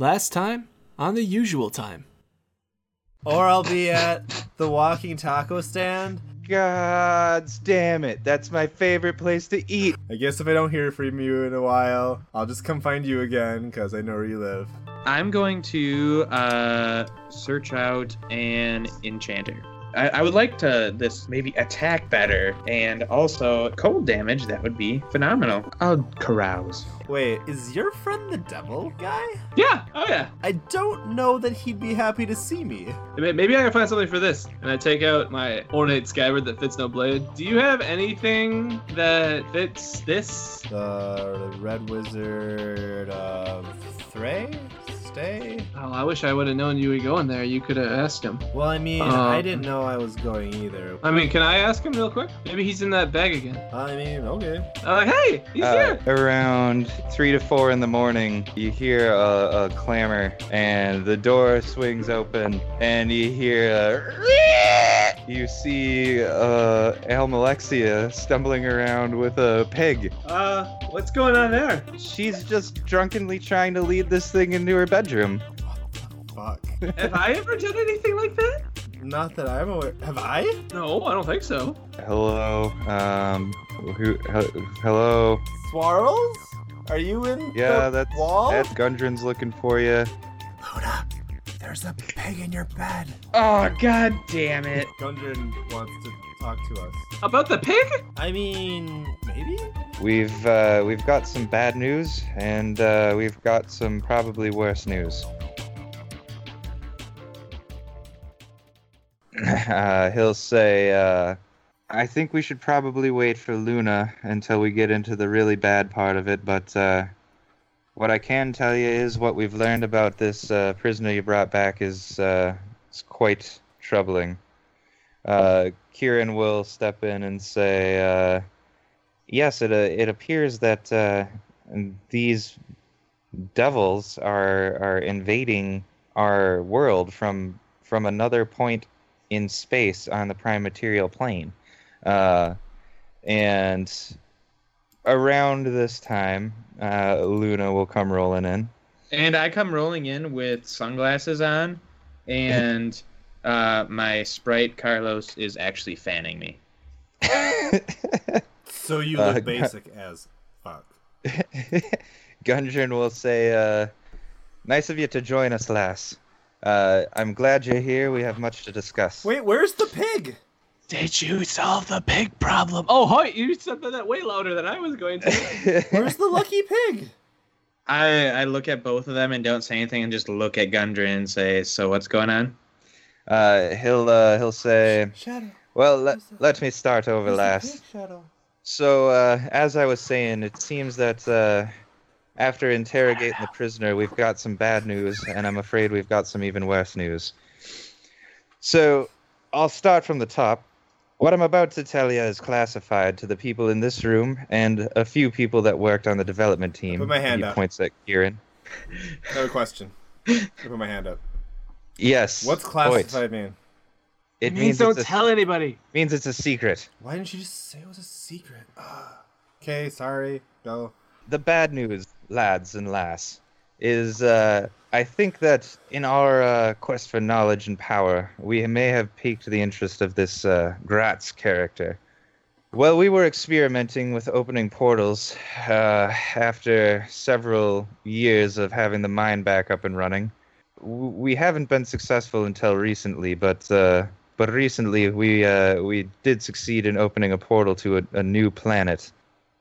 Last time on the usual time. Or I'll be at the walking taco stand. God damn it. That's my favorite place to eat. I guess if I don't hear from you in a while, I'll just come find you again because I know where you live. I'm going to uh, search out an enchanter. I, I would like to this maybe attack better and also cold damage. That would be phenomenal. I'll carouse. Wait, is your friend the devil guy? Yeah. Oh yeah. I don't know that he'd be happy to see me. Maybe I can find something for this. And I take out my ornate scabbard that fits no blade. Do you have anything that fits this? The Red Wizard of Thay? Stay? Oh, I wish I would have known you were going there. You could have asked him. Well, I mean, Uh, I didn't know I was going either. I mean, can I ask him real quick? Maybe he's in that bag again. I mean, okay. I'm like, hey, he's Uh, here. around three to four in the morning, you hear a, a clamor, and the door swings open, and you hear a. You see uh, Almalexia stumbling around with a pig. Uh, what's going on there? She's just drunkenly trying to lead this thing into her bedroom. Fuck. Have I ever done anything like that? Not that I'm aware. Have I? No, I don't think so. Hello, um, who? he- hello. Swirls? Are you in Yeah, the that's wall? that's Gundren's looking for you. Luna, there's a pig in your bed. Oh god damn it. Gundren wants to talk to us. About the pig? I mean, maybe? We've uh, we've got some bad news, and uh, we've got some probably worse news. uh, he'll say, uh, "I think we should probably wait for Luna until we get into the really bad part of it." But uh, what I can tell you is what we've learned about this uh, prisoner you brought back is is quite troubling. Kieran will step in and say. Yes, it uh, it appears that uh, these devils are are invading our world from from another point in space on the prime material plane, uh, and around this time, uh, Luna will come rolling in. And I come rolling in with sunglasses on, and uh, my sprite Carlos is actually fanning me. So you Uh, look basic as fuck. Gundren will say, uh, "Nice of you to join us, lass. Uh, I'm glad you're here. We have much to discuss." Wait, where's the pig? Did you solve the pig problem? Oh, Hoyt, you said that way louder than I was going to. Where's the lucky pig? I I look at both of them and don't say anything and just look at Gundren and say, "So what's going on?" uh, he'll uh, he'll say, Shadow. "Well, let, let me start over, where's the lass. Shadow? So, uh, as I was saying, it seems that uh, after interrogating the prisoner, we've got some bad news, and I'm afraid we've got some even worse news. So, I'll start from the top. What I'm about to tell you is classified to the people in this room and a few people that worked on the development team. put my hand he up. points at Kieran. Another question. I put my hand up. Yes. What's classified mean? It It means, means don't a, tell anybody. means it's a secret. Why didn't you just say it was a secret? Okay, sorry. Go. the bad news, lads and lass, is uh, I think that in our uh, quest for knowledge and power, we may have piqued the interest of this uh, Gratz character. Well, we were experimenting with opening portals uh, after several years of having the mine back up and running. We haven't been successful until recently, but uh, but recently we uh, we did succeed in opening a portal to a, a new planet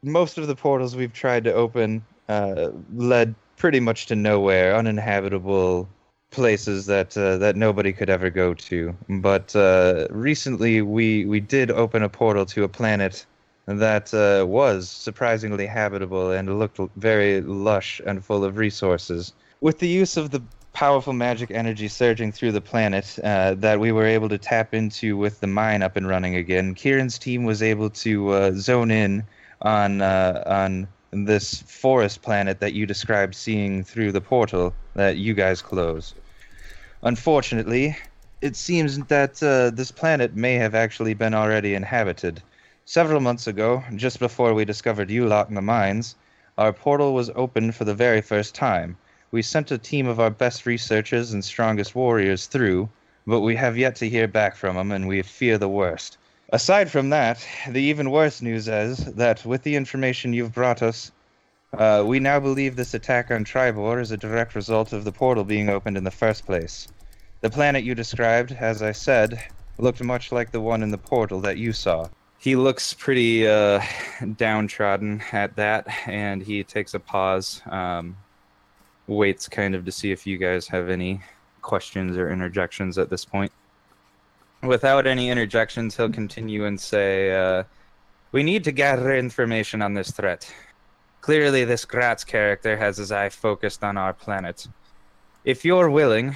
most of the portals we've tried to open uh, led pretty much to nowhere, uninhabitable places that uh, that nobody could ever go to. But uh, recently, we we did open a portal to a planet that uh, was surprisingly habitable and looked very lush and full of resources. With the use of the powerful magic energy surging through the planet uh, that we were able to tap into with the mine up and running again, Kieran's team was able to uh, zone in on uh, on this forest planet that you described seeing through the portal that you guys closed. Unfortunately, it seems that uh, this planet may have actually been already inhabited. Several months ago, just before we discovered you lot in the mines, our portal was opened for the very first time. We sent a team of our best researchers and strongest warriors through, but we have yet to hear back from them, and we fear the worst. Aside from that, the even worse news is that with the information you've brought us, uh, we now believe this attack on Tribor is a direct result of the portal being opened in the first place. The planet you described, as I said, looked much like the one in the portal that you saw. He looks pretty uh, downtrodden at that, and he takes a pause, um, waits kind of to see if you guys have any questions or interjections at this point. Without any interjections, he'll continue and say, uh, We need to gather information on this threat. Clearly, this Gratz character has his eye focused on our planet. If you're willing,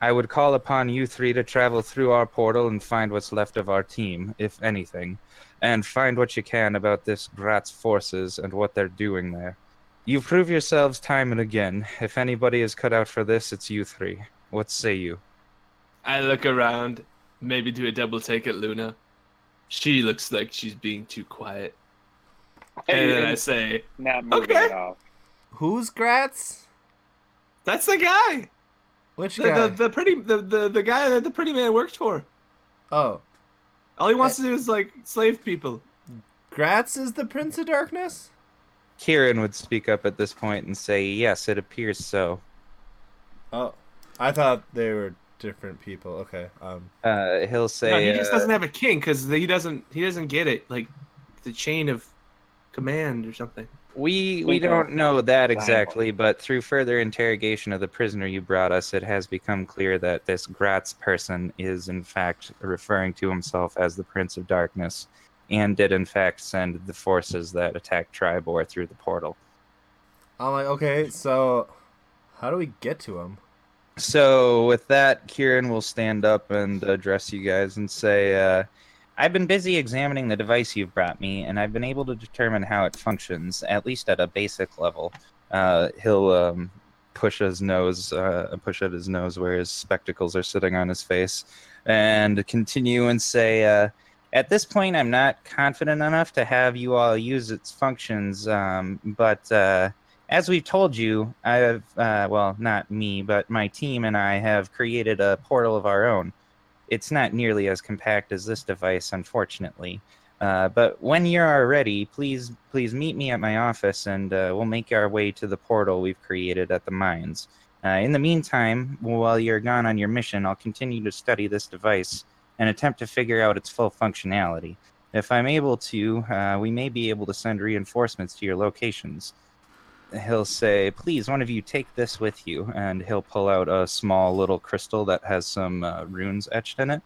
I would call upon you three to travel through our portal and find what's left of our team, if anything, and find what you can about this Gratz forces and what they're doing there. You've proved yourselves time and again. If anybody is cut out for this, it's you three. What say you? I look around, maybe do a double take at Luna. She looks like she's being too quiet. And then I say, not moving Okay. at all. Who's Gratz? "That's the guy. Which The, guy? the, the pretty the, the the guy that the pretty man worked for. oh, All he wants to do is like slave people." Gratz is the Prince of Darkness. Kieran would speak up at this point and say, Yes, it appears so. Oh, I thought they were different people. Okay. Um. Uh, he'll say, no, he just uh, doesn't have a king because he doesn't he doesn't get it like the chain of command or something. We we don't know that exactly, but through further interrogation of the prisoner you brought us, it has become clear that this Gratz person is in fact referring to himself as the Prince of Darkness, and did in fact send the forces that attacked Tribor through the portal. I'm like, okay, so how do we get to him? So with that, Kieran will stand up and address you guys and say, uh, I've been busy examining the device you've brought me, and I've been able to determine how it functions, at least at a basic level. Uh, he'll um, push his nose, uh, push at his nose where his spectacles are sitting on his face, and continue and say, uh, at this point, I'm not confident enough to have you all use its functions, um, but uh, as we've told you, I have, uh, well, not me, but my team and I have created a portal of our own. It's not nearly as compact as this device, unfortunately. Uh, but when you are ready, please, please meet me at my office, and uh, we'll make our way to the portal we've created at the mines. Uh, in the meantime, while you're gone on your mission, I'll continue to study this device and attempt to figure out its full functionality. If I'm able to, uh, we may be able to send reinforcements to your locations he'll say, "Please, one of you take this with you," and he'll pull out a small little crystal that has some uh, runes etched in it,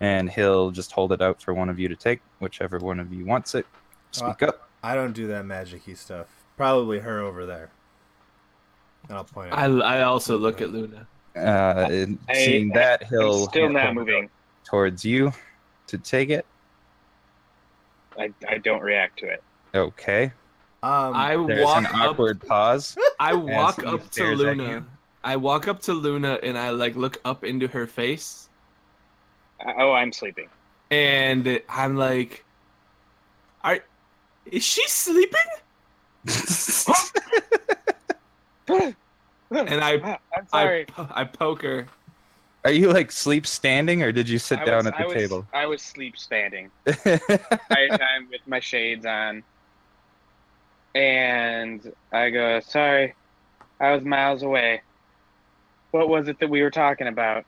and he'll just hold it out for one of you to take, whichever one of you wants it. Speak up. I don't do that magic-y stuff. Probably her over there. And I'll point. I, Out. I also look at Luna. Uh, I- seeing that, he'll still not it moving. Towards you to take it. I, I don't react to it. Okay. Um, I There's walk an up. awkward pause. I walk up to Luna. I walk up to Luna and I like look up into her face Oh, I'm sleeping. and I'm like, "Are is she sleeping?" And I I'm sorry. po- I poke her. Are you like sleep standing, or did you sit I down was- at the I was, table? I was sleep standing. I, I'm with my shades on. And I go, sorry, I was miles away. What was it that we were talking about?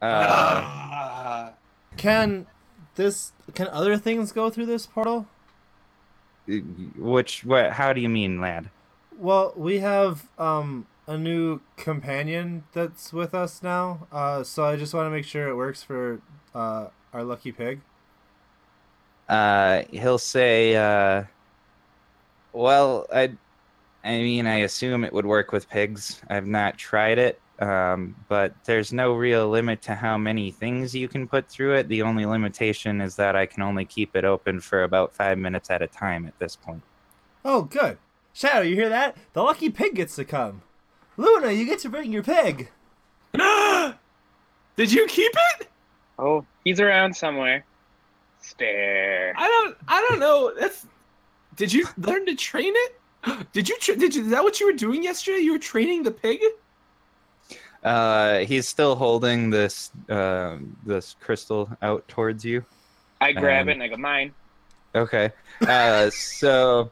uh, can this? Can other things go through this portal? which? What? How do you mean, lad? Well, we have um a new companion that's with us now. Uh, so I just want to make sure it works for uh our lucky pig. uh, he'll say, uh, "Well, I, I mean, I assume it would work with pigs. I've not tried it, um, but there's no real limit to how many things you can put through it. The only limitation is that I can only keep it open for about five minutes at a time at this point." Oh, good. Shadow, you hear that? The lucky pig gets to come. Luna, you get to bring your pig. Did you keep it? Oh, he's around somewhere. Stare. I don't. I don't know. That's. Did you learn to train it? Did you? Tra- did you? Is that what you were doing yesterday? You were training the pig. Uh, he's still holding this uh, this crystal out towards you. I grab Um, it and I go, mine. Okay. Uh, so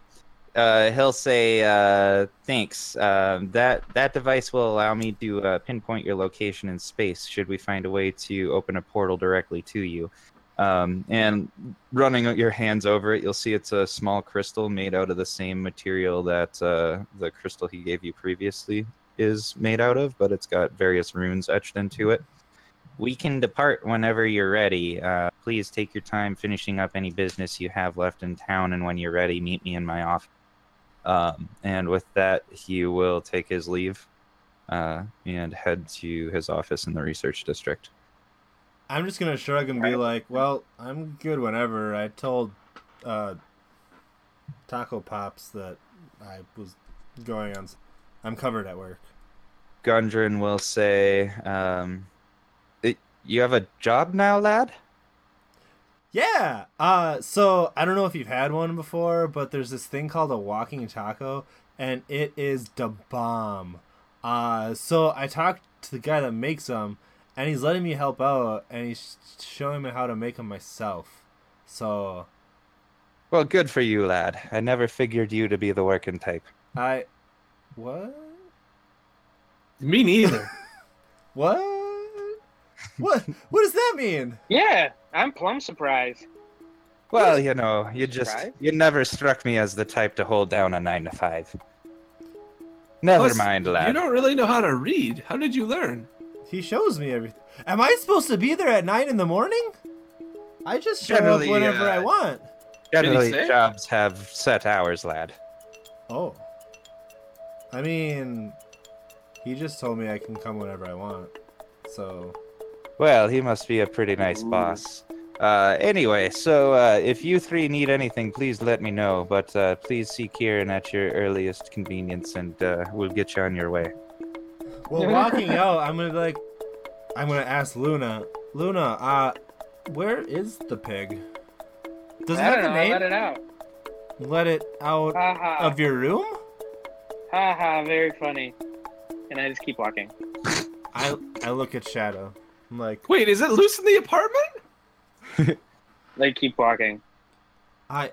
uh, he'll say, uh, "Thanks. Um, that that device will allow me to uh, pinpoint your location in space. Should we find a way to open a portal directly to you?" Um, and running your hands over it, you'll see it's a small crystal made out of the same material that uh, the crystal he gave you previously is made out of, but it's got various runes etched into it. We can depart whenever you're ready. Uh, please take your time finishing up any business you have left in town, and when you're ready, meet me in my office. Um, and with that, he will take his leave uh, and head to his office in the research district. I'm just gonna shrug and be like, "Well, I'm good whenever." I told uh, Taco Pops that I was going on. I'm covered at work. Gundren will say, um, "It- "You have a job now, lad." Yeah. Uh, so I don't know if you've had one before, but there's this thing called a walking taco, and it is the bomb. Uh, so I talked to the guy that makes them, and he's letting me help out, and he's showing me how to make them myself. So Well, good for you, lad. I never figured you to be the working type. I, what? Me neither. What? What? What does that mean? Yeah, I'm plumb surprised. Well, you know, you just Surprise? you never struck me as the type to hold down a nine to five. Never Plus, mind, lad. You don't really know how to read. How did you learn? He shows me everything. Am I supposed to be there at nine in the morning? I just show Generally, up whenever uh, I want. Generally, jobs have set hours, lad. Oh. I mean, he just told me I can come whenever I want. So, Well, he must be a pretty nice boss. Uh, anyway, so uh, if you three need anything, please let me know. But uh, please see Kieran at your earliest convenience, and uh, we'll get you on your way. well, walking out, I'm gonna like, I'm gonna ask Luna. Luna, uh, where is the pig? Does it have don't a name? Let it out. Let it out Ha ha. of your room? Ha ha. Very funny. And I just keep walking. I I look at Shadow. I'm like, Wait, is it loose in the apartment? Like keep walking. I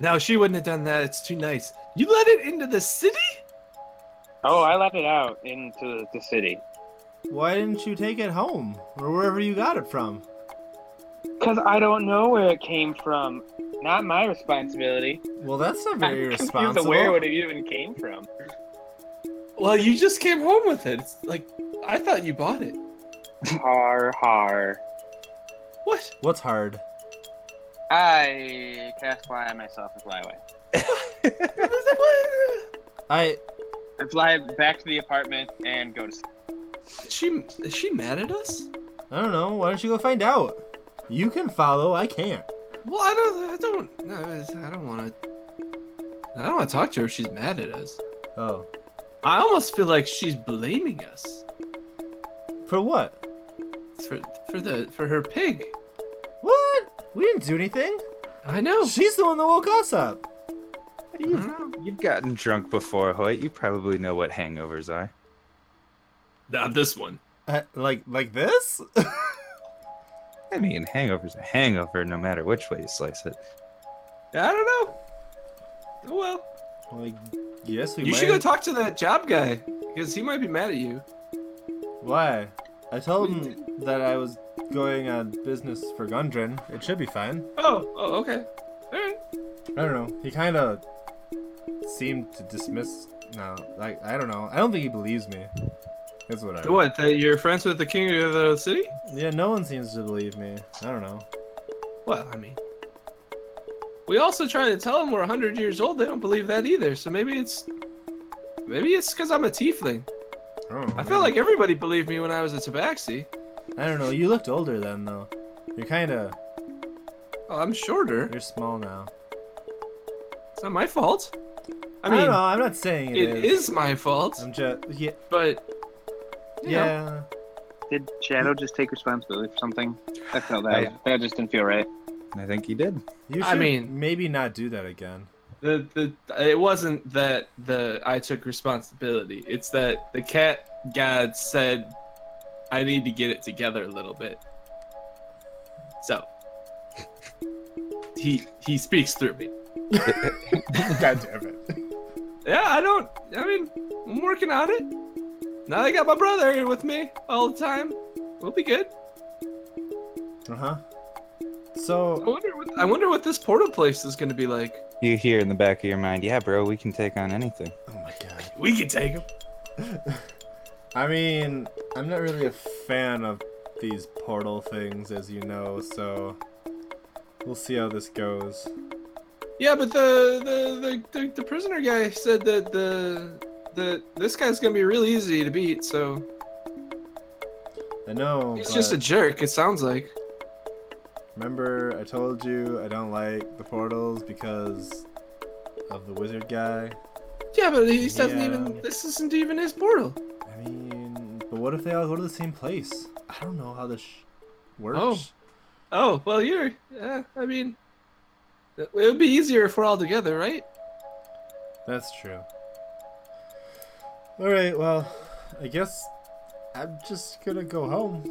No, she wouldn't have done that. It's too nice. You let it into the city? Oh, I let it out into the city. why didn't you take it home or wherever you got it from? Cause I don't know where it came from. Not my responsibility. Well, that's not very I'm responsible. of where would it even came from. Well, you just came home with it. It's like I thought you bought it. Har har. What? What's hard? I cast fly on myself and fly away. I I fly back to the apartment and go to sleep. Is she is she mad at us? I don't know. Why don't you go find out? You can follow. I can't. Well, I don't. I don't. No, I don't want to. I don't want to talk to her if she's mad at us. Oh, I almost feel like she's blaming us for what? For for the for her pig. What? We didn't do anything. I know. She's the one that woke us up. You've, you've gotten drunk before, Hoyt. You probably know what hangovers are. Not this one. Uh, like like this? I mean, hangover's a hangover, no matter which way you slice it. I don't know. Oh, well, like yes, we. you might should go talk to that job guy because he might be mad at you. Why? I told him that I was going on business for Gundren. It should be fine. Oh, oh, okay. All right. I don't know. He kind of seemed to dismiss. No, like I don't know. I don't think he believes me. That's what I. What? That you're friends with the king of the city? Yeah, no one seems to believe me. I don't know. Well, I mean, we also try to tell them we're 100 years old. They don't believe that either. So maybe it's maybe it's because I'm a tiefling. I don't. I feel like everybody believed me when I was a tabaxi. I don't know. You looked older then, though. You're kind of. Oh, I'm shorter. You're small now. It's not my fault. I I, mean, don't know. I'm not saying it is my fault, I'm just. Yeah. but you know, Yeah. Did Shadow just take responsibility for something? I felt that. I- that just didn't feel right. I think he did. You should I mean- maybe not do that again. The the it wasn't that the I took responsibility. It's that the cat god said I need to get it together a little bit. So he he speaks through me. God damn it. Yeah, I don't. I mean, I'm working on it. Now I got my brother here with me all the time. We'll be good. Uh huh. I So wonder what I wonder what this portal place is going to be like. You hear in the back of your mind, yeah, bro, we can take on anything. oh my god. We can take him. I mean, I'm not really a fan of these portal things, as you know, so we'll see how this goes. Yeah, but the the, the, the, the prisoner guy said that the the this guy's gonna be really easy to beat. So I know. he's just a jerk. It sounds like. Remember, I told you I don't like the portals because of the wizard guy. Yeah, but he doesn't Yeah. even. This isn't even his portal. I mean, but what if they all go to the same place? I don't know how this sh- works. Oh. Oh well, you're. Yeah, I mean, it would be easier if we're all together, right? That's true. All right, well, I guess I'm just gonna go home.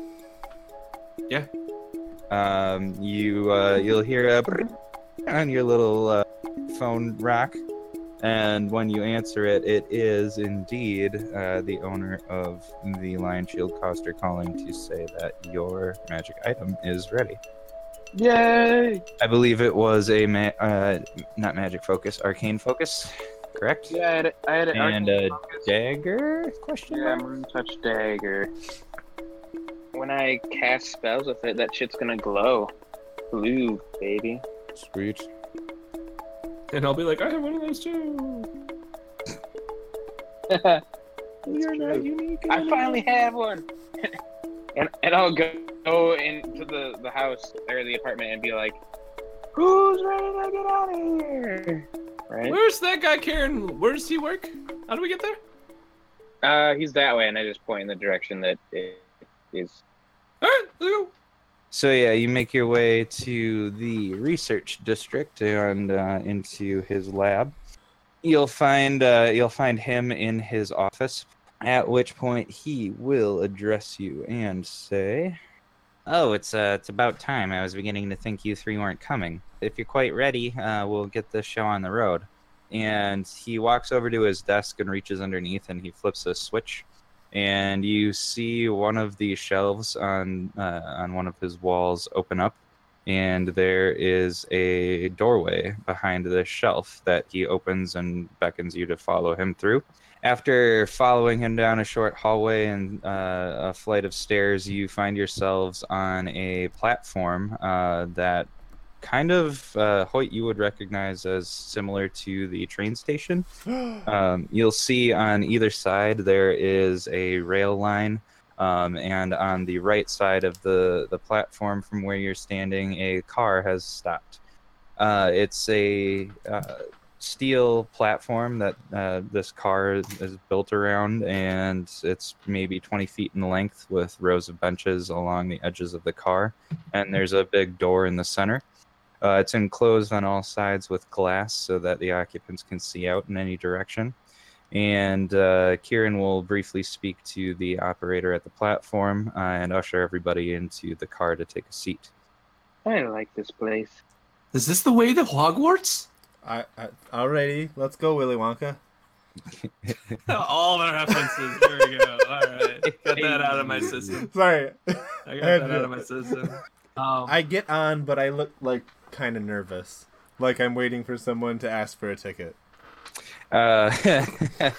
Um, you uh, you'll hear a on your little uh, phone rack, and when you answer it, it is indeed uh, the owner of the Lion Shield Coster calling to say that your magic item is ready. Yay! I believe it was a ma- uh, not magic focus, arcane focus, correct? Yeah, I had it. I had it. And a dagger? Question Yeah, mark? moon touch dagger. When I cast spells with it, that shit's gonna glow. Blue, baby. Sweet. And I'll be like, I have one of those too. You're not unique. I finally have one. and and I'll go, go into the, the house or the apartment and be like, Who's ready to get out of here? Right? Where's that guy, Karen? Where does he work? How do we get there? Uh, he's that way, and I just point in the direction that it is. All right, let's go. So yeah, you make your way to the research district and uh, into his lab. You'll find uh, you'll find him in his office. At which point he will address you and say, "Oh, it's uh, it's about time. I was beginning to think you three weren't coming. If you're quite ready, uh, we'll get this show on the road." And he walks over to his desk and reaches underneath, and he flips a switch and you see one of the shelves on uh, on one of his walls open up, and there is a doorway behind this shelf that he opens and beckons you to follow him through. After following him down a short hallway and uh, a flight of stairs, you find yourselves on a platform uh, that kind of uh, Hoyt you would recognize as similar to the train station. Um, you'll see on either side there is a rail line, um, and on the right side of the, the platform from where you're standing, a car has stopped. Uh, it's a uh, steel platform that uh, this car is built around, and it's maybe 20 feet in length with rows of benches along the edges of the car, and there's a big door in the center. Uh, it's enclosed on all sides with glass so that the occupants can see out in any direction. And uh, Kieran will briefly speak to the operator at the platform uh, and usher everybody into the car to take a seat. I like this place. Is this the way to Hogwarts? I, I alrighty, let's go, Willy Wonka. All the references. Here we go. All right, got that out of my system. Sorry, I got that out of my system. Um, I get on, but I look like kind of nervous, like I'm waiting for someone to ask for a ticket. Uh,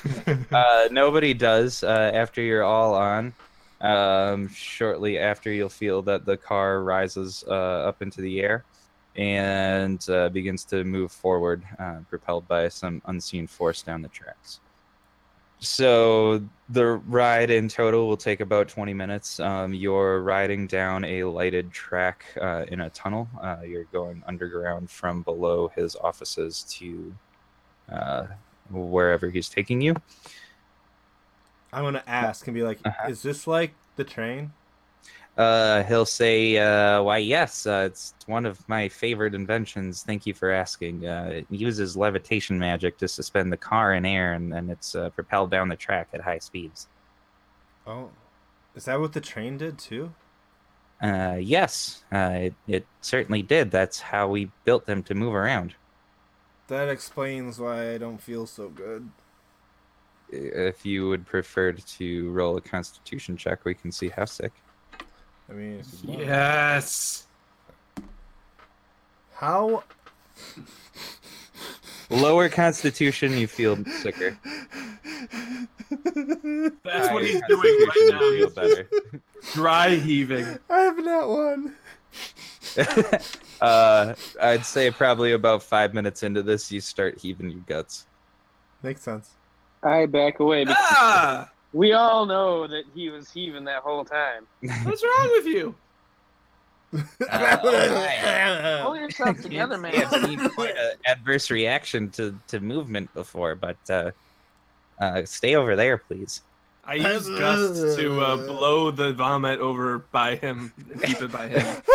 uh, nobody does uh, after you're all on. Um, shortly after, you'll feel that the car rises uh, up into the air and uh, begins to move forward, uh, propelled by some unseen force down the tracks. So the ride in total will take about 20 minutes. Um, you're riding down a lighted track uh, in a tunnel. Uh, you're going underground from below his offices to uh, wherever he's taking you. I'm gonna ask and be like, Uh-huh. "Is this like the train?" Uh, he'll say, uh, "Why, yes, uh, it's one of my favorite inventions. Thank you for asking. Uh, it uses levitation magic to suspend the car in air, and then it's uh, propelled down the track at high speeds." Oh, is that what the train did too? Uh, yes, uh, it, it certainly did. That's how we built them to move around. That explains why I don't feel so good. If you would prefer to roll a Constitution check, we can see how sick. I mean, if. Yes. How? Lower Constitution, you feel sicker. That's what Higher he's doing right Constitution, now. you feel better. Dry heaving. I have not one. uh, I'd say probably about five minutes into this, you start heaving your guts. Makes sense. I back away. Because Ah! We all know that he was heaving that whole time. What's wrong with you? Pull yourself together, man. I've seen quite an adverse reaction to, to movement before, but uh, uh, stay over there, please. I used Gust to uh, blow the vomit over by him, keep it by him.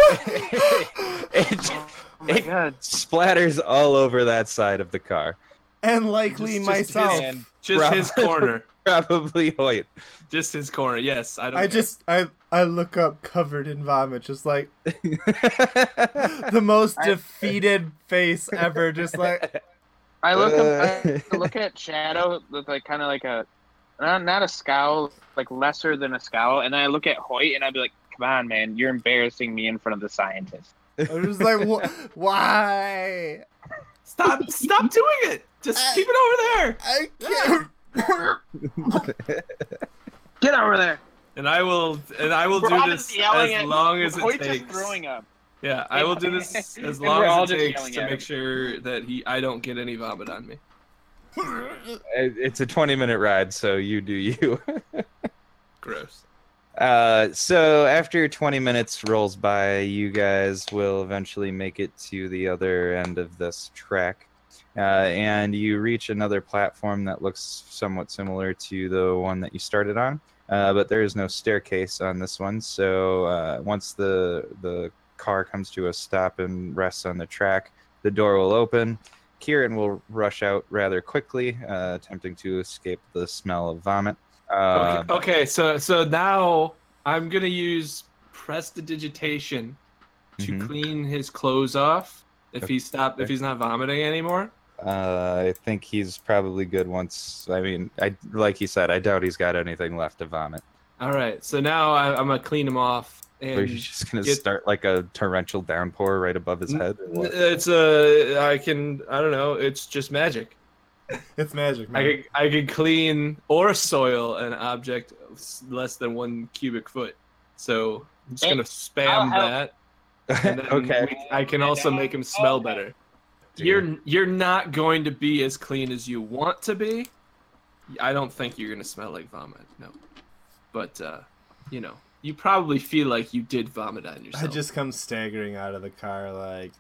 it Oh my It- god. splatters all over that side of the car. and likely Just- just myself. his- Just his corner. Probably Hoyt. Just his corner. Yes, I don't. I care. just I I look up covered in vomit, just like the most I- defeated face ever. Just like I look up, I look at Shadow with like kind of like a not, not a scowl, like lesser than a scowl, and then I look at Hoyt and I'd be like, "Come on, man, you're embarrassing me in front of the scientist." I'm just like "Wh- why? stop. Stop doing it. Just keep it over there. I can't. Get over there. And I will. And I will We're do this as at long as it Hoyt's takes. just throwing up. Yeah, I will do this as long we're all as it takes to make sure that he I don't get any vomit on me. It's a 20 minute ride, so you do you. Gross. Uh, so after 20 minutes rolls by, you guys will eventually make it to the other end of this track. Uh, and you reach another platform that looks somewhat similar to the one that you started on. Uh, but there is no staircase on this one. So uh, once the the car comes to a stop and rests on the track, the door will open. Kieran will rush out rather quickly, uh, attempting to escape the smell of vomit. Uh, Okay, okay, so so now I'm gonna use prestidigitation to Mhm. clean his clothes off. If he stop, if he's not vomiting anymore. Uh, I think he's probably good once. I mean, I like he said, I doubt he's got anything left to vomit. All right, so now I, I'm gonna clean him off. And Or he's just gonna get- start like a torrential downpour right above his head. or what? It's a. I can. I don't know. It's just magic. It's magic, man. I could. I could clean or soil an object less than one cubic foot. So I'm just gonna spam that. And then okay. we- I can also make him smell better. You're you're not going to be as clean as you want to be. I don't think you're gonna smell like vomit. No, but uh, you know, you probably feel like you did vomit on yourself. I just come staggering out of the car like,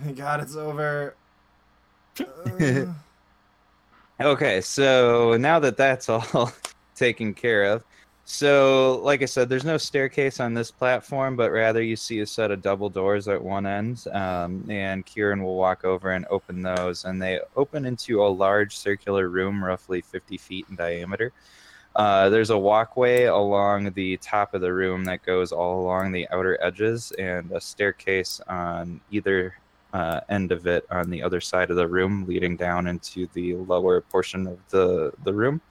thank God it's over. Uh, Okay, so now that that's all taken care of, so like I said, there's no staircase on this platform, but rather you see a set of double doors at one end, um, and Kieran will walk over and open those, and they open into a large circular room, roughly 50 feet in diameter. Uh, there's a walkway along the top of the room that goes all along the outer edges, and a staircase on either uh, end of it on the other side of the room, leading down into the lower portion of the the room.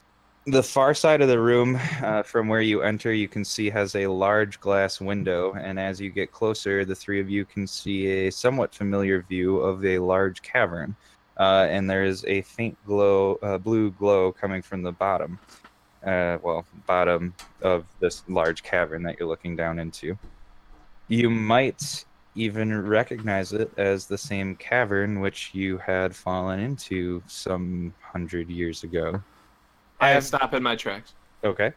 The far side of the room, uh, from where you enter, you can see has a large glass window, and as you get closer, the three of you can see a somewhat familiar view of a large cavern. Uh, and there is a faint glow, uh, blue glow coming from the bottom. Uh, well, bottom of this large cavern that you're looking down into. You might even recognize it as the same cavern which you had fallen into some hundred years ago. I stop in my tracks. Okay.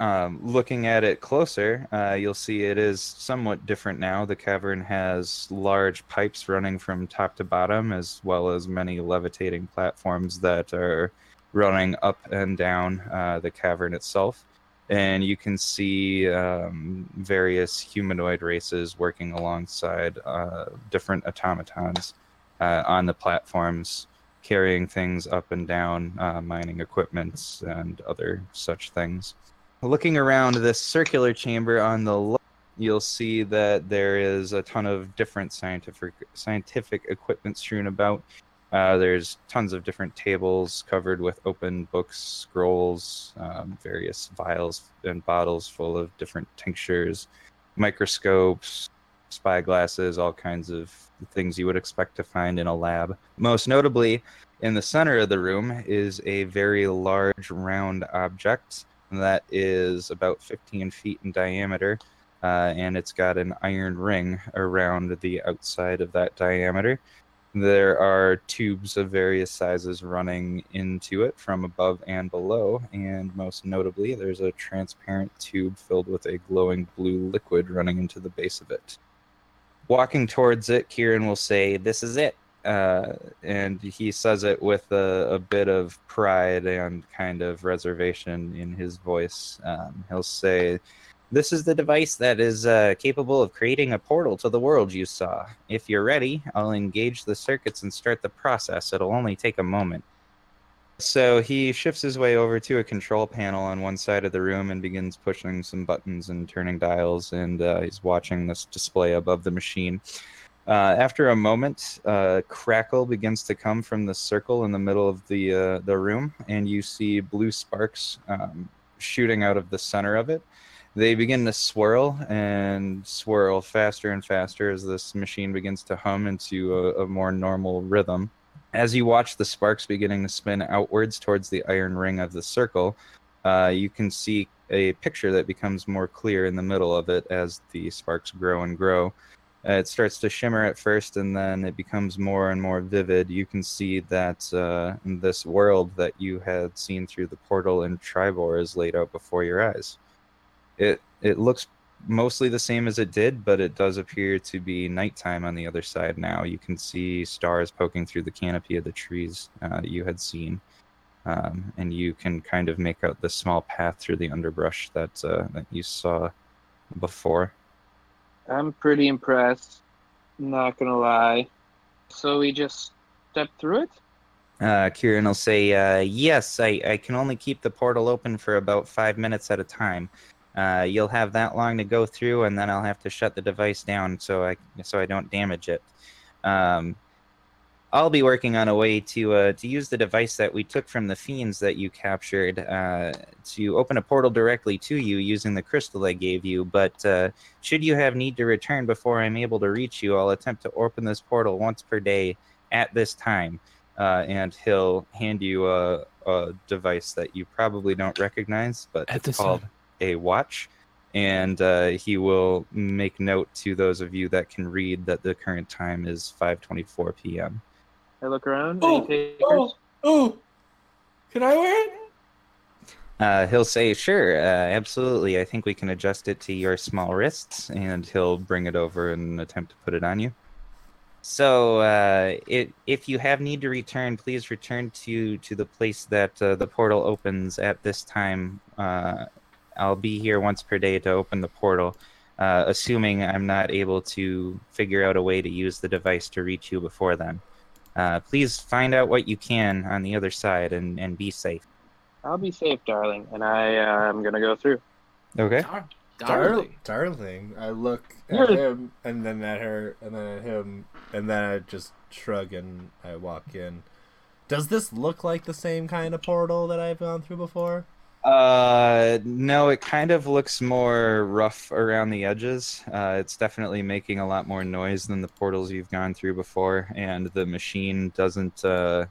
Um, looking at it closer, uh, you'll see it is somewhat different now. The cavern has large pipes running from top to bottom, as well as many levitating platforms that are running up and down uh, the cavern itself. and you can see um, various humanoid races working alongside uh, different automatons uh, on the platforms, carrying things up and down, uh, mining equipments, and other such things. Looking around this circular chamber on the left, you'll see that there is a ton of different scientific scientific equipment strewn about. Uh, there's tons of different tables covered with open books, scrolls, um, various vials and bottles full of different tinctures, microscopes, spy glasses, all kinds of things you would expect to find in a lab. Most notably, in the center of the room is a very large round object that is about 15 feet in diameter, uh, and it's got an iron ring around the outside of that diameter. There are tubes of various sizes running into it from above and below, and most notably, there's a transparent tube filled with a glowing blue liquid running into the base of it. Walking towards it, Kieran will say, This is it. Uh, and he says it with a, a, bit of pride and kind of reservation in his voice. Um, he'll say, this is the device that is uh, capable of creating a portal to the world you saw. If you're ready, I'll engage the circuits and start the process. It'll only take a moment. So he shifts his way over to a control panel on one side of the room and begins pushing some buttons and turning dials, and uh, he's watching this display above the machine. Uh, after a moment, uh, crackle begins to come from the circle in the middle of the uh, the room, and you see blue sparks um, shooting out of the center of it they begin to swirl and swirl faster and faster as this machine begins to hum into a, a, more normal rhythm. As you watch the sparks beginning to spin outwards towards the iron ring of the circle, uh, you can see a picture that becomes more clear in the middle of it as the sparks grow and grow. Uh, it starts to shimmer at first and then it becomes more and more vivid. You can see that uh, this world that you had seen through the portal in Tribor is laid out before your eyes. It it looks mostly the same as it did, but it does appear to be nighttime on the other side now. You can see stars poking through the canopy of the trees uh, you had seen, um, and you can kind of make out the small path through the underbrush that uh, that you saw before. I'm pretty impressed. Not gonna lie. So we just step through it. Uh, Kieran will say, uh, "Yes, I, I can only keep the portal open for about five minutes at a time. Uh, you'll have that long to go through, and then I'll have to shut the device down so I so I don't damage it. Um, I'll be working on a way to uh, to use the device that we took from the fiends that you captured uh, to open a portal directly to you using the crystal I gave you. But uh, should you have need to return before I'm able to reach you, I'll attempt to open this portal once per day at this time. Uh, and he'll hand you a, a, device that you probably don't recognize, but at it's called time a watch, and uh, he will make note to those of you that can read that the current time is 5:24 p.m. I look around. Oh, oh, oh! Can I wear it? Uh, he'll say, "Sure, uh, absolutely. I think we can adjust it to your small wrists," and he'll bring it over and attempt to put it on you. So, uh, it, if you have need to return, please return to to the place that uh, the portal opens at this time uh, I'll be here once per day to open the portal, uh, assuming I'm not able to figure out a way to use the device to reach you before then. Uh, please find out what you can on the other side and, and be safe. I'll be safe, darling, and I uh, am gonna go through. Okay. Dar- darling. darling. I look at him and then at her and then at him and then I just shrug and I walk in. Does this look like the same kind of portal that I've gone through before? Uh, no, it kind of looks more rough around the edges. Uh, it's definitely making a lot more noise than the portals you've gone through before, and the machine doesn't. Uh,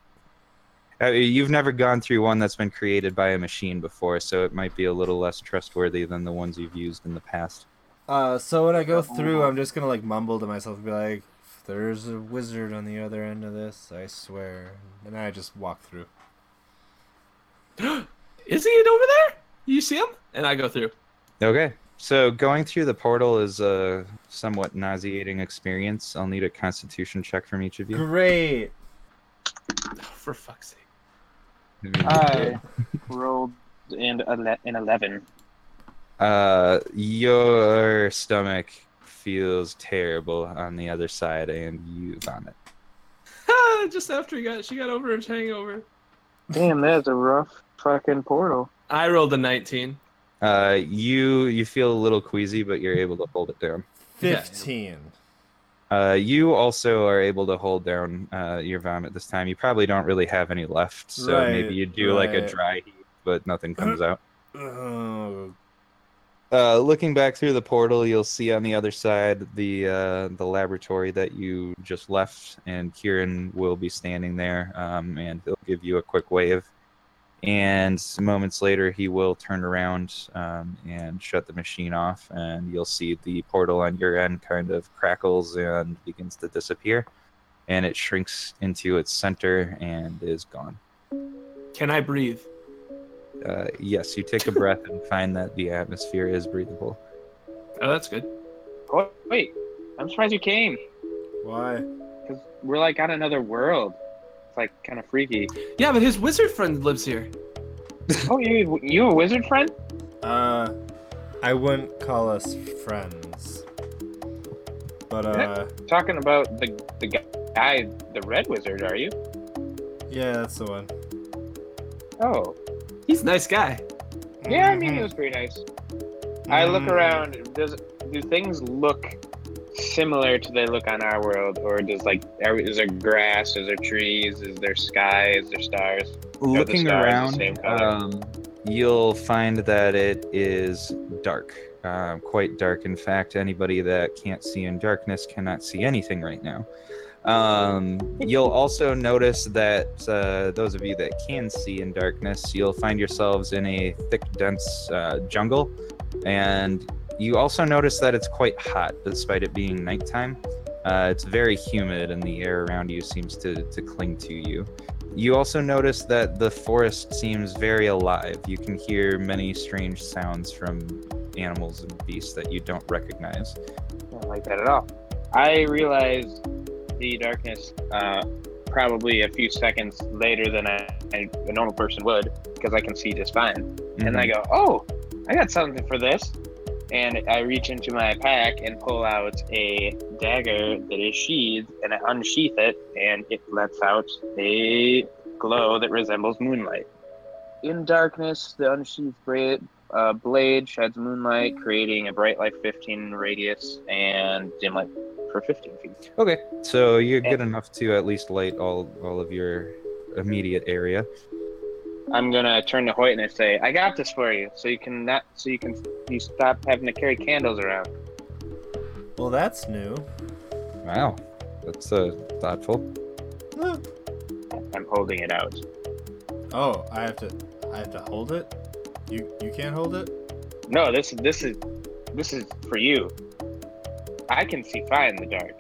uh, you've never gone through one that's been created by a machine before, so it might be a little less trustworthy than the ones you've used in the past. Uh, so when I go through, I'm just gonna like mumble to myself and be like, "There's a wizard on the other end of this, I swear," and I just walk through. Is he over there? You see him? And I go through. Okay. So going through the portal is a somewhat nauseating experience. I'll need a constitution check from each of you. Great. Oh, for fuck's sake. I rolled in an eleven. Uh, your stomach feels terrible on the other side, and you vomit. Just after he got, she got over her hangover. Damn, that's a rough fucking portal. I rolled a 19. Uh, you you feel a little queasy, but you're able to hold it down. Fifteen. Uh, you also are able to hold down uh, your vomit this time. You probably don't really have any left, so Right, maybe you do like a right. dry heat, but nothing comes out. Oh, Uh, looking back through the portal, you'll see on the other side the uh, the laboratory that you just left, and Kieran will be standing there, um, and he'll give you a quick wave. And moments later, he will turn around um, and shut the machine off, and you'll see the portal on your end kind of crackles and begins to disappear, and it shrinks into its center and is gone. Can I breathe? Uh, yes, you take a breath and find that the atmosphere is breathable. Oh, that's good. Oh, wait, I'm surprised you came. why? Because we're like on another world. It's like kind of freaky. Yeah, but his wizard friend lives here. oh, you you a wizard friend? Uh, I wouldn't call us friends. But uh, Talking about the the guy, the red wizard, are you? yeah, that's the one. Oh, He's a nice guy. yeah. I mean, he was pretty nice. I look Mhm. around. Does do things look similar to they look on our world, or does like is there grass? Is there trees? Is there sky? Is there stars? the looking stars around, um, you'll find that it is dark, um, quite dark. In fact, anybody that can't see in darkness cannot see anything right now. Um, you'll also notice that uh, those of you that can see in darkness, you'll find yourselves in a thick, dense uh, jungle, and you also notice that it's quite hot despite it being nighttime. Uh, it's very humid, and the air around you seems to, to cling to you. You also notice that the forest seems very alive. You can hear many strange sounds from animals and beasts that you don't recognize. I don't like that at all. I realize the darkness uh, probably a few seconds later than I, I, a normal person would because I can see just fine. And I go, oh, I got something for this. And I reach into my pack and pull out a dagger that is sheathed, and I unsheath it, and it lets out a glow that resembles moonlight. In darkness, the unsheathed blade, uh, blade sheds moonlight, creating a bright light 15 radius and dim light for 15 feet. Okay, so you're good enough to at least light all all of your immediate area. I'm gonna turn to Hoyt and I say, "I got this for you, so you can not, so you can you stop having to carry candles around." Well, that's new. Wow, that's uh, thoughtful. Huh. I'm holding it out. Oh, I have to. I have to hold it. You you can't hold it. No, this this is this is for you. I can see fine in the dark.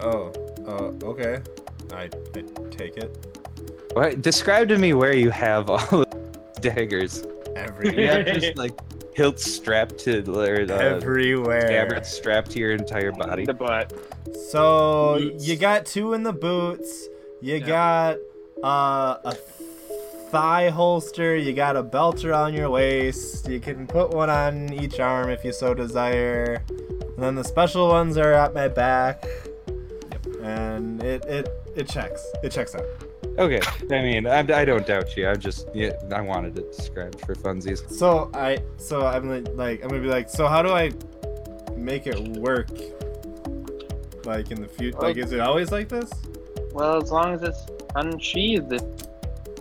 Oh. Oh. Okay. I, I take it. What? Describe to me where you have all the daggers. Everywhere. You have just like hilts strapped to or uh, everywhere. scabbards strapped to your entire body. The butt. So Boots. you got two in the boots. You Yeah. got uh, a thigh holster. You got a belt around your waist. You can put one on each arm if you so desire. And then the special ones are at my back. And it it it checks. It checks out. Okay, I mean, I, I don't doubt you. I'm just, yeah, I wanted it described for funsies. So I so I'm like, like I'm gonna be like so how do I make it work? Like in the future, like is it always like this? Well, as long as it's unsheathed, it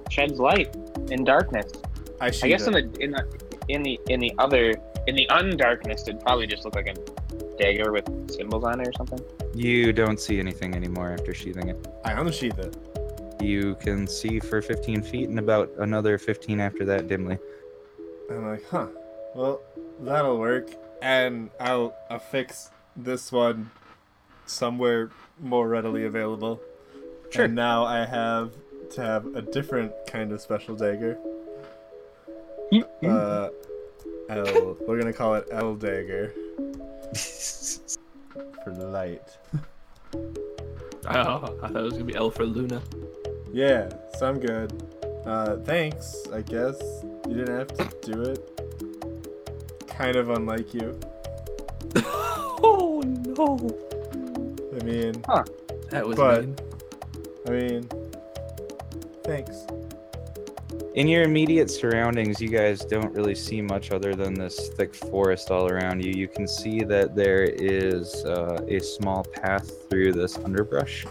sheds light in darkness. I, I guess in the in the in the in the other in the undarkness, it'd probably just look like a dagger with symbols on it or something. You don't see anything anymore after sheathing it. I unsheath it. You can see for 15 feet and about another 15 after that dimly. I'm like, huh. Well, that'll work, and I'll affix this one somewhere more readily available. Sure. And now I have to have a different kind of special dagger. Uh, L. We're gonna call it L dagger for light. Oh, I thought it was gonna be L for Luna. Yeah, so I'm good. Uh, thanks. I guess you didn't have to do it. kind of unlike you. oh no. I mean, That was But- mean. I mean, thanks. In your immediate surroundings, you guys don't really see much other than this thick forest all around you. You can see that there is uh, a small path through this underbrush.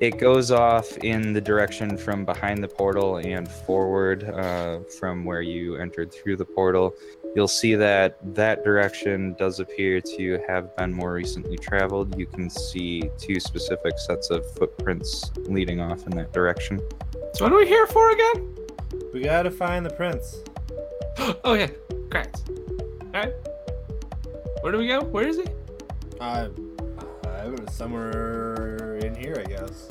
It goes off in the direction from behind the portal and forward uh, from where you entered through the portal. You'll see that that direction does appear to have been more recently traveled. You can see two specific sets of footprints leading off in that direction. So what are we here for again? We gotta find the prince. oh yeah, correct. Alright. Where do we go? Where is he? Uh, I don't know, somewhere in here, I guess.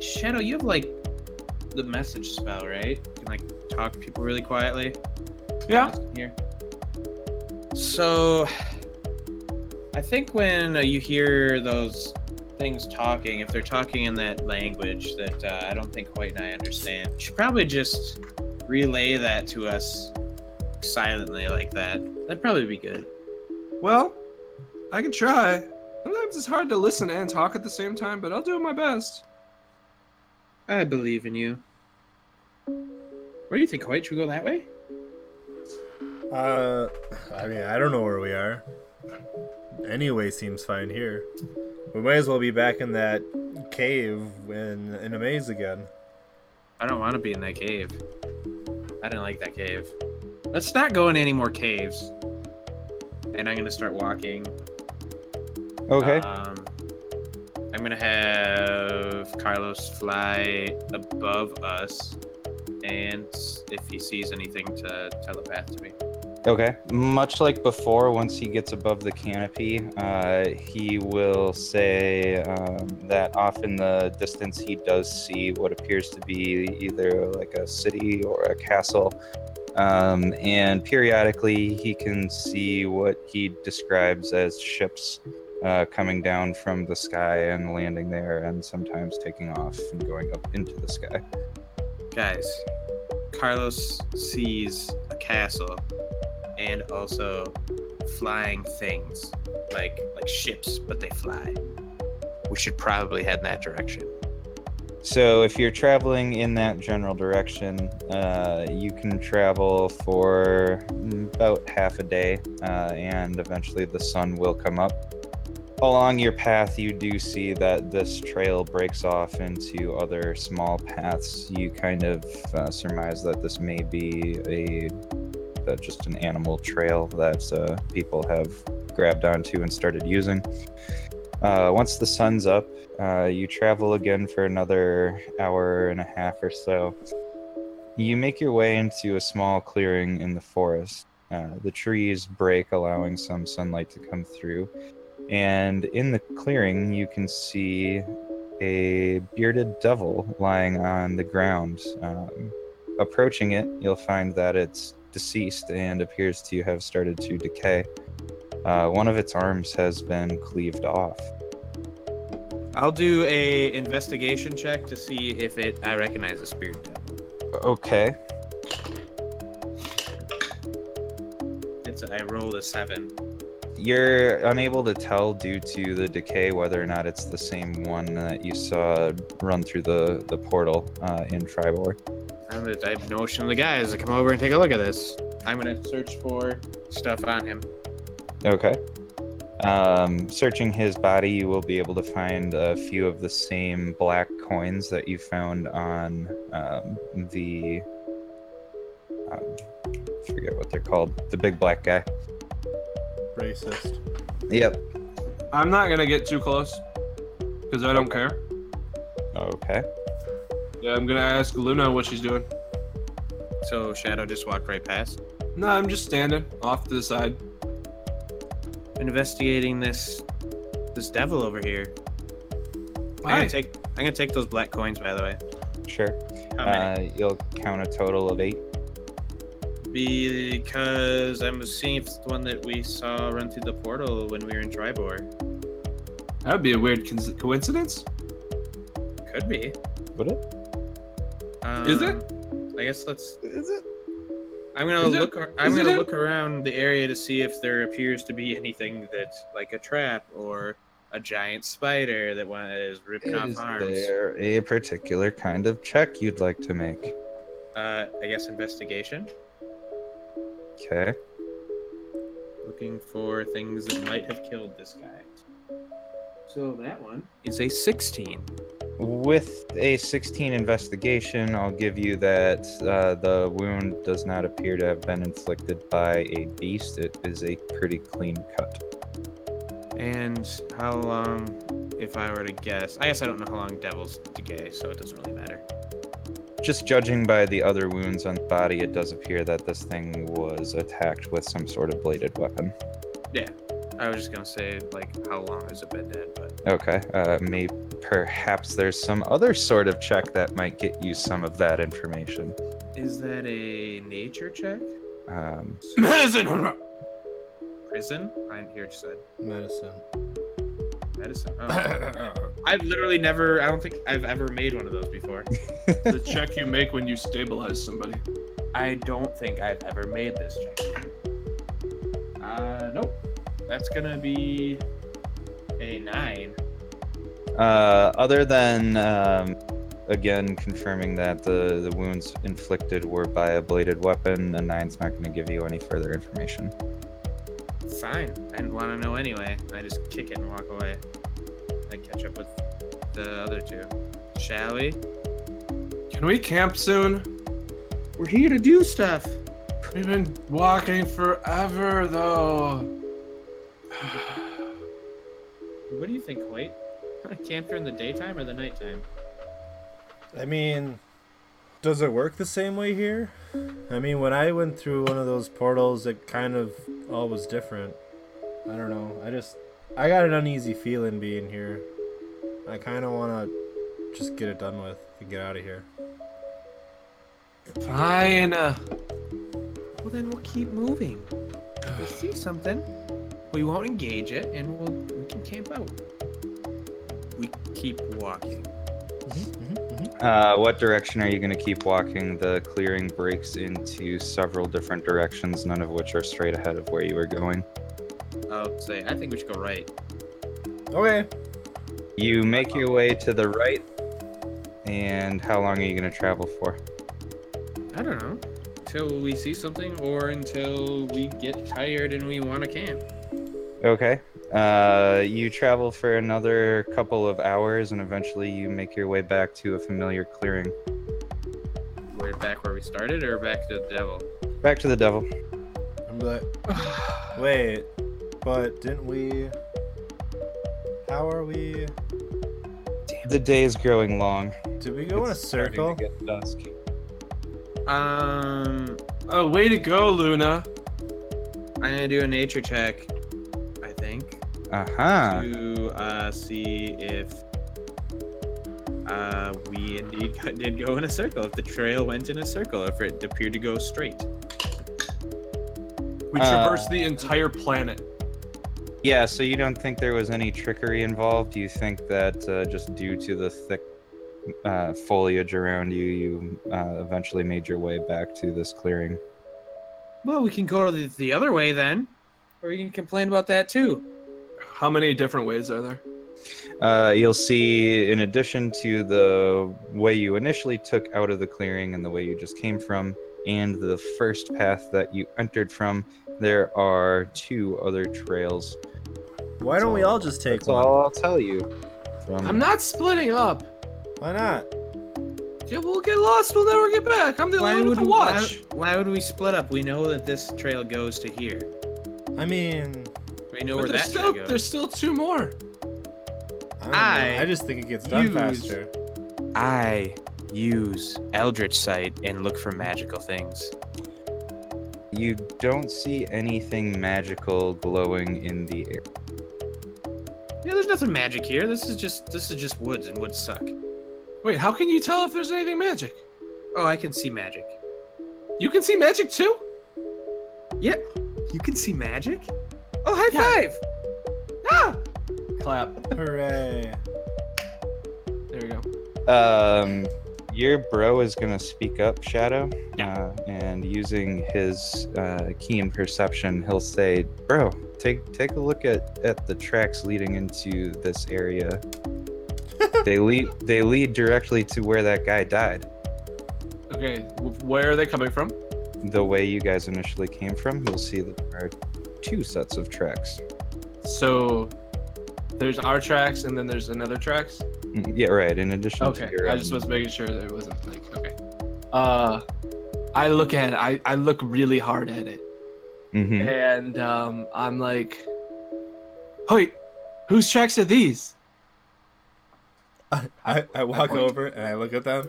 Shadow, you have like the message spell, right? You can like talk to people really quietly. Yeah. Here. So, I think when uh, you hear those things talking, if they're talking in that language that uh, I don't think White and I understand, you should probably just relay that to us silently like that. That'd probably be good. Well, I can try. Sometimes it's hard to listen and talk at the same time, but I'll do my best. I believe in you. Where do you think, White? Should we go that way? Uh, I mean, I don't know where we are. Anyway, seems fine here. We might as well be back in that cave in in a maze again. I don't want to be in that cave. I didn't like that cave. Let's not go in any more caves. And I'm gonna start walking. Okay. Um, I'm gonna have Carlos fly above us, and if he sees anything, to telepath to me. Okay. Much like before, once he gets above the canopy, uh, he will say um, that off in the distance he does see what appears to be either like a city or a castle. Um, and periodically he can see what he describes as ships uh, coming down from the sky and landing there, and sometimes taking off and going up into the sky. Guys, Carlos sees a castle and also flying things like like ships, but they fly. We should probably head in that direction. So if you're traveling in that general direction, uh, you can travel for about half a day, uh, and eventually the sun will come up. Along your path, you do see that this trail breaks off into other small paths. You kind of uh, surmise that this may be a uh, just an animal trail that uh, people have grabbed onto and started using. Uh, once the sun's up, uh, you travel again for another hour and a half or so. You make your way into a small clearing in the forest. Uh, the trees break, allowing some sunlight to come through. And in the clearing, you can see a bearded devil lying on the ground. Um, approaching it, you'll find that it's deceased and appears to have started to decay. Uh, one of its arms has been cleaved off. I'll do a investigation check to see if it I recognize a spirit devil. Okay. It's I rolled a seven. You're unable to tell due to the decay whether or not it's the same one that you saw run through the, the portal uh, in Tribor. I'm gonna type notion of the guys to come over and take a look at this. I'm gonna search for stuff on him. Okay. Um, searching his body, you will be able to find a few of the same black coins that you found on um, the. Um, I forget what they're called. The big black guy. Racist. Yep. I'm not gonna get too close because I don't care. Okay. Yeah, I'm gonna ask Luna what she's doing. So Shadow just walked right past. No, I'm just standing off to the side. Investigating this this devil over here. I'm Why? gonna take I'm gonna take those black coins by the way. Sure. How many? Uh, you'll count a total of eight. Because I'm seeing if it's the one that we saw run through the portal when we were in Tribor. That would be a weird co- coincidence. Could be. Would it? Um, Is it? I guess let's. Is it? I'm gonna Is it- look. I'm is gonna him? look around the area to see if there appears to be anything that's like a trap or a giant spider that one is ripping off Is arms. there a particular kind of check you'd like to make? Uh, I guess investigation. Okay. Looking for things that might have killed this guy. So that one is a 16. With a 16 investigation, I'll give you that uh, the wound does not appear to have been inflicted by a beast. It is a pretty clean cut. And how long, if I were to guess? I guess I don't know how long devils decay, so it doesn't really matter. Just judging by the other wounds on the body, it does appear that this thing was attacked with some sort of bladed weapon. Yeah, I was just gonna say like how long has it been dead, but Okay, uh, maybe perhaps there's some other sort of check that might get you some of that information. is that a nature check? Um, Medicine. Prison? I didn't hear what you said. Medicine. Medicine. Oh. I've literally never. I don't think I've ever made one of those before. the check you make when you stabilize somebody. I don't think I've ever made this check. Uh, nope. That's gonna be a nine. Uh, other than um, again confirming that the, the wounds inflicted were by a bladed weapon, a nine's not going to give you any further information. Fine. I didn't want to know anyway. I just kick it and walk away. I catch up with the other two. Shall we? Can we camp soon? We're here to do stuff. We've been walking forever, though. What do you think, Wait? Camp during the daytime or the nighttime? I mean, does it work the same way here? I mean, when I went through one of those portals, it kind of all was different. I don't know. I just, I got an uneasy feeling being here. I kind of want to just get it done with and get out of here. Fine. uh, Well, then we'll keep moving. We'll see something. We won't engage it, and we'll we can camp out. We keep walking. Uh, what direction are you going to keep walking? The clearing breaks into several different directions, none of which are straight ahead of where you were going. I'll say I think we should go right. Okay. You make your way to the right, and how long are you going to travel for? I don't know. Until we see something, or until we get tired and we want to camp. Okay. Uh, you travel for another couple of hours, and eventually you make your way back to a familiar clearing. We're back where we started, or back to the devil. Back to the devil. I'm like, wait, but didn't we? How are we? The day is growing long. Did we go in a It's starting to circle? get dusk. Um, Oh, way to go, Luna. I'm gonna do a nature check. I think Uh-huh. to uh, see if uh, we indeed did go in a circle. If the trail went in a circle, if it appeared to go straight. We Uh, traversed the entire planet. Yeah, so you don't think there was any trickery involved? Do you think that uh, just due to the thick uh, foliage around you, you uh, eventually made your way back to this clearing? Well, we can go the, the other way then, or we can complain about that too. How many different ways are there? Uh, you'll see, in addition to the way you initially took out of the clearing and the way you just came from, and the first path that you entered from, there are two other trails. Why don't we all just take That's one? all I'll tell you. From I'm not splitting up. Why not? Yeah, we'll get lost. We'll never get back. I'm the Why only one would, with a why, watch. why would we split up? We know that this trail goes to here. I mean, We know But where there's that still goes. there's still two more. I. I I just think it gets done use- faster. I use Eldritch Sight and look for magical things. You don't see anything magical glowing in the air. Yeah, there's nothing magic here. This is just this is just woods, and woods suck. Wait, how can you tell if there's anything magic? Oh, I can see magic. You can see magic too. Yeah, you can see magic. Oh, high Yeah. five! Ah! Clap. Hooray! There we go. Um, Your bro is gonna speak up, Shadow, uh, and using his uh, keen perception, he'll say, "Bro, take take a look at at the tracks leading into this area. they lead they lead directly to where that guy died. Okay, where are they coming from? The way you guys initially came from, you'll see that there are two sets of tracks. So there's our tracks and then there's another tracks. Mm, Yeah, right. In addition Okay, to your, I just was making sure that it wasn't like okay. Uh, I look at it. I I look really hard at it, Mm-hmm. and um, I'm like, wait, whose tracks are these? I, I walk point. over and I look at them,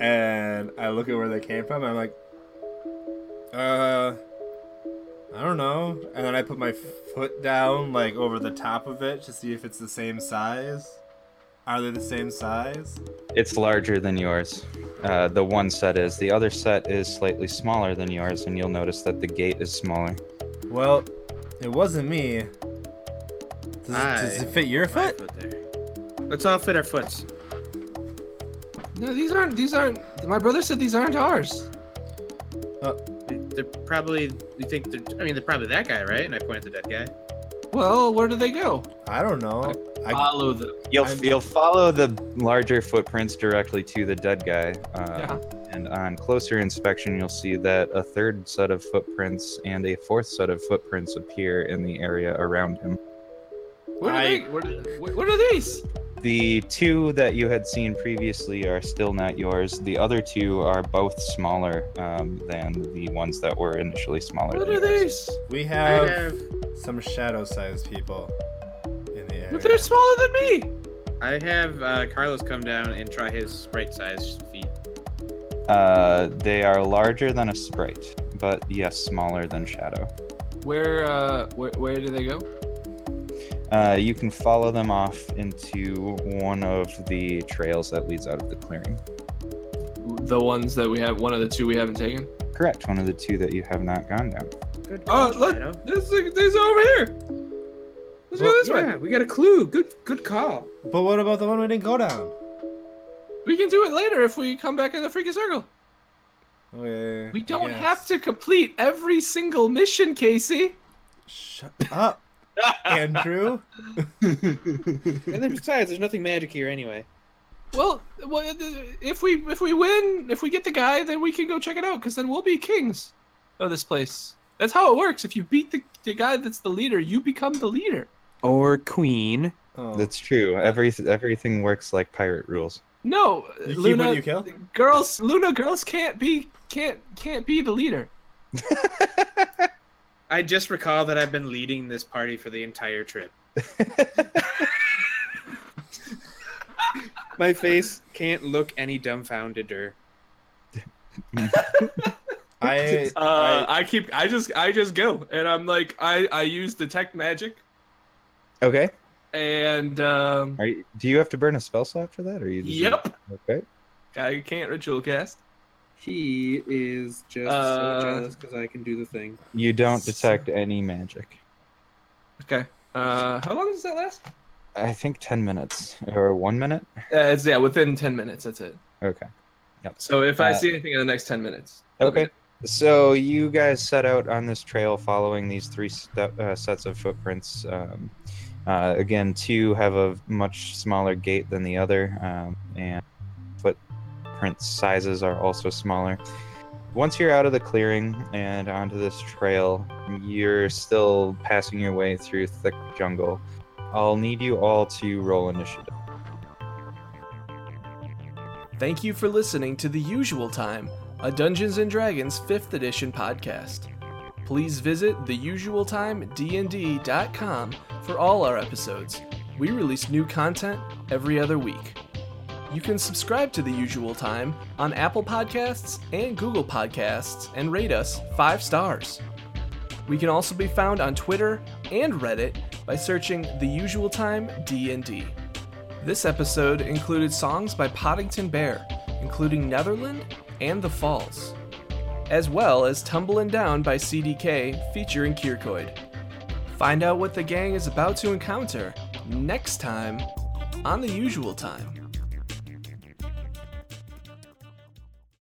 and I look at where they came from. And I'm like, uh, I don't know. And then I put my foot down, like over the top of it, to see if it's the same size. Are they the same size? It's larger than yours. Uh, the one set is. The other set is slightly smaller than yours, and you'll notice that the gait is smaller. Well, it wasn't me. Does, it, does it fit your foot? foot there. Let's all fit our foots. No, these aren't. These aren't. My brother said these aren't ours. They're probably. You think they're? I mean, they're probably that guy, right? And I point at the dead guy. Well, where do they go? I don't know. I, Follow them. You'll I'm- you'll follow the larger footprints directly to the dead guy, uh, Yeah. and on closer inspection, you'll see that a third set of footprints and a fourth set of footprints appear in the area around him. Where are I- they? What are, what are these? The two that you had seen previously are still not yours. The other two are both smaller um, than the ones that were initially smaller. What than are yours. these? we have have. some shadow-sized people in the area. But they're smaller than me. I have uh, Carlos come down and try his sprite-sized feet. Uh, they are larger than a sprite, but yes, smaller than Shadow. Where uh where, where do they go? Uh, you can follow them off into one of the trails that leads out of the clearing. The ones that we have one of the two we haven't taken. Correct, one of the two that you have not gone down. Good Oh, call, look, Shadow. this is this over here. Let's Well, go this Yeah, way. we got a clue. Good, good call. But what about the one we didn't go down? We can do it later if we come back in the freaking circle. Okay, We don't yes. have to complete every single mission, Casey. Shut up, Andrew. And then besides, there's nothing magic here anyway. Well, well, uh, if we if we win, if we get the guy, then we can go check it out. Because then we'll be kings of this place. That's how it works. If you beat the, the guy that's the leader, you become the leader. Or queen. Oh. That's true. Every everything works like pirate rules. No, You Luna. you kill? Girls, Luna, girls can't be can't can't be the leader. I just recall that I've been leading this party for the entire trip. My face can't look any dumbfoundeder. I, Uh, I keep I just I just go and I'm like I I use detect magic Okay. and um Are you, do you have to burn a spell slot for that, or you? Just Yep. Okay. I can't ritual cast. He is just Uh, so jealous because I can do the thing. You don't detect any magic. Okay. Uh, how long does that last? I think ten minutes or one minute. Uh, it's yeah, within ten minutes. That's it. Okay. Yep. So if I Uh, see anything in the next ten minutes. Okay. So you guys set out on this trail following these three step, uh, sets of footprints. Um, uh, again, two have a much smaller gait than the other, um, and footprint sizes are also smaller. Once you're out of the clearing and onto this trail, you're still passing your way through thick jungle. I'll need you all to roll initiative. Thank you for listening to The Usual Time, a Dungeons and Dragons 5th edition podcast. Please visit theusualtimednd.com for all our episodes. We release new content every other week. You can subscribe to The Usual Time on Apple Podcasts and Google Podcasts and rate us 5 stars. We can also be found on Twitter and Reddit by searching The Usual Time D&D. This episode included songs by Poddington Bear, including Netherland and The Falls, as well as Tumblin' Down by CDK featuring Kierkoid. Find out what the gang is about to encounter next time on The Usual Time.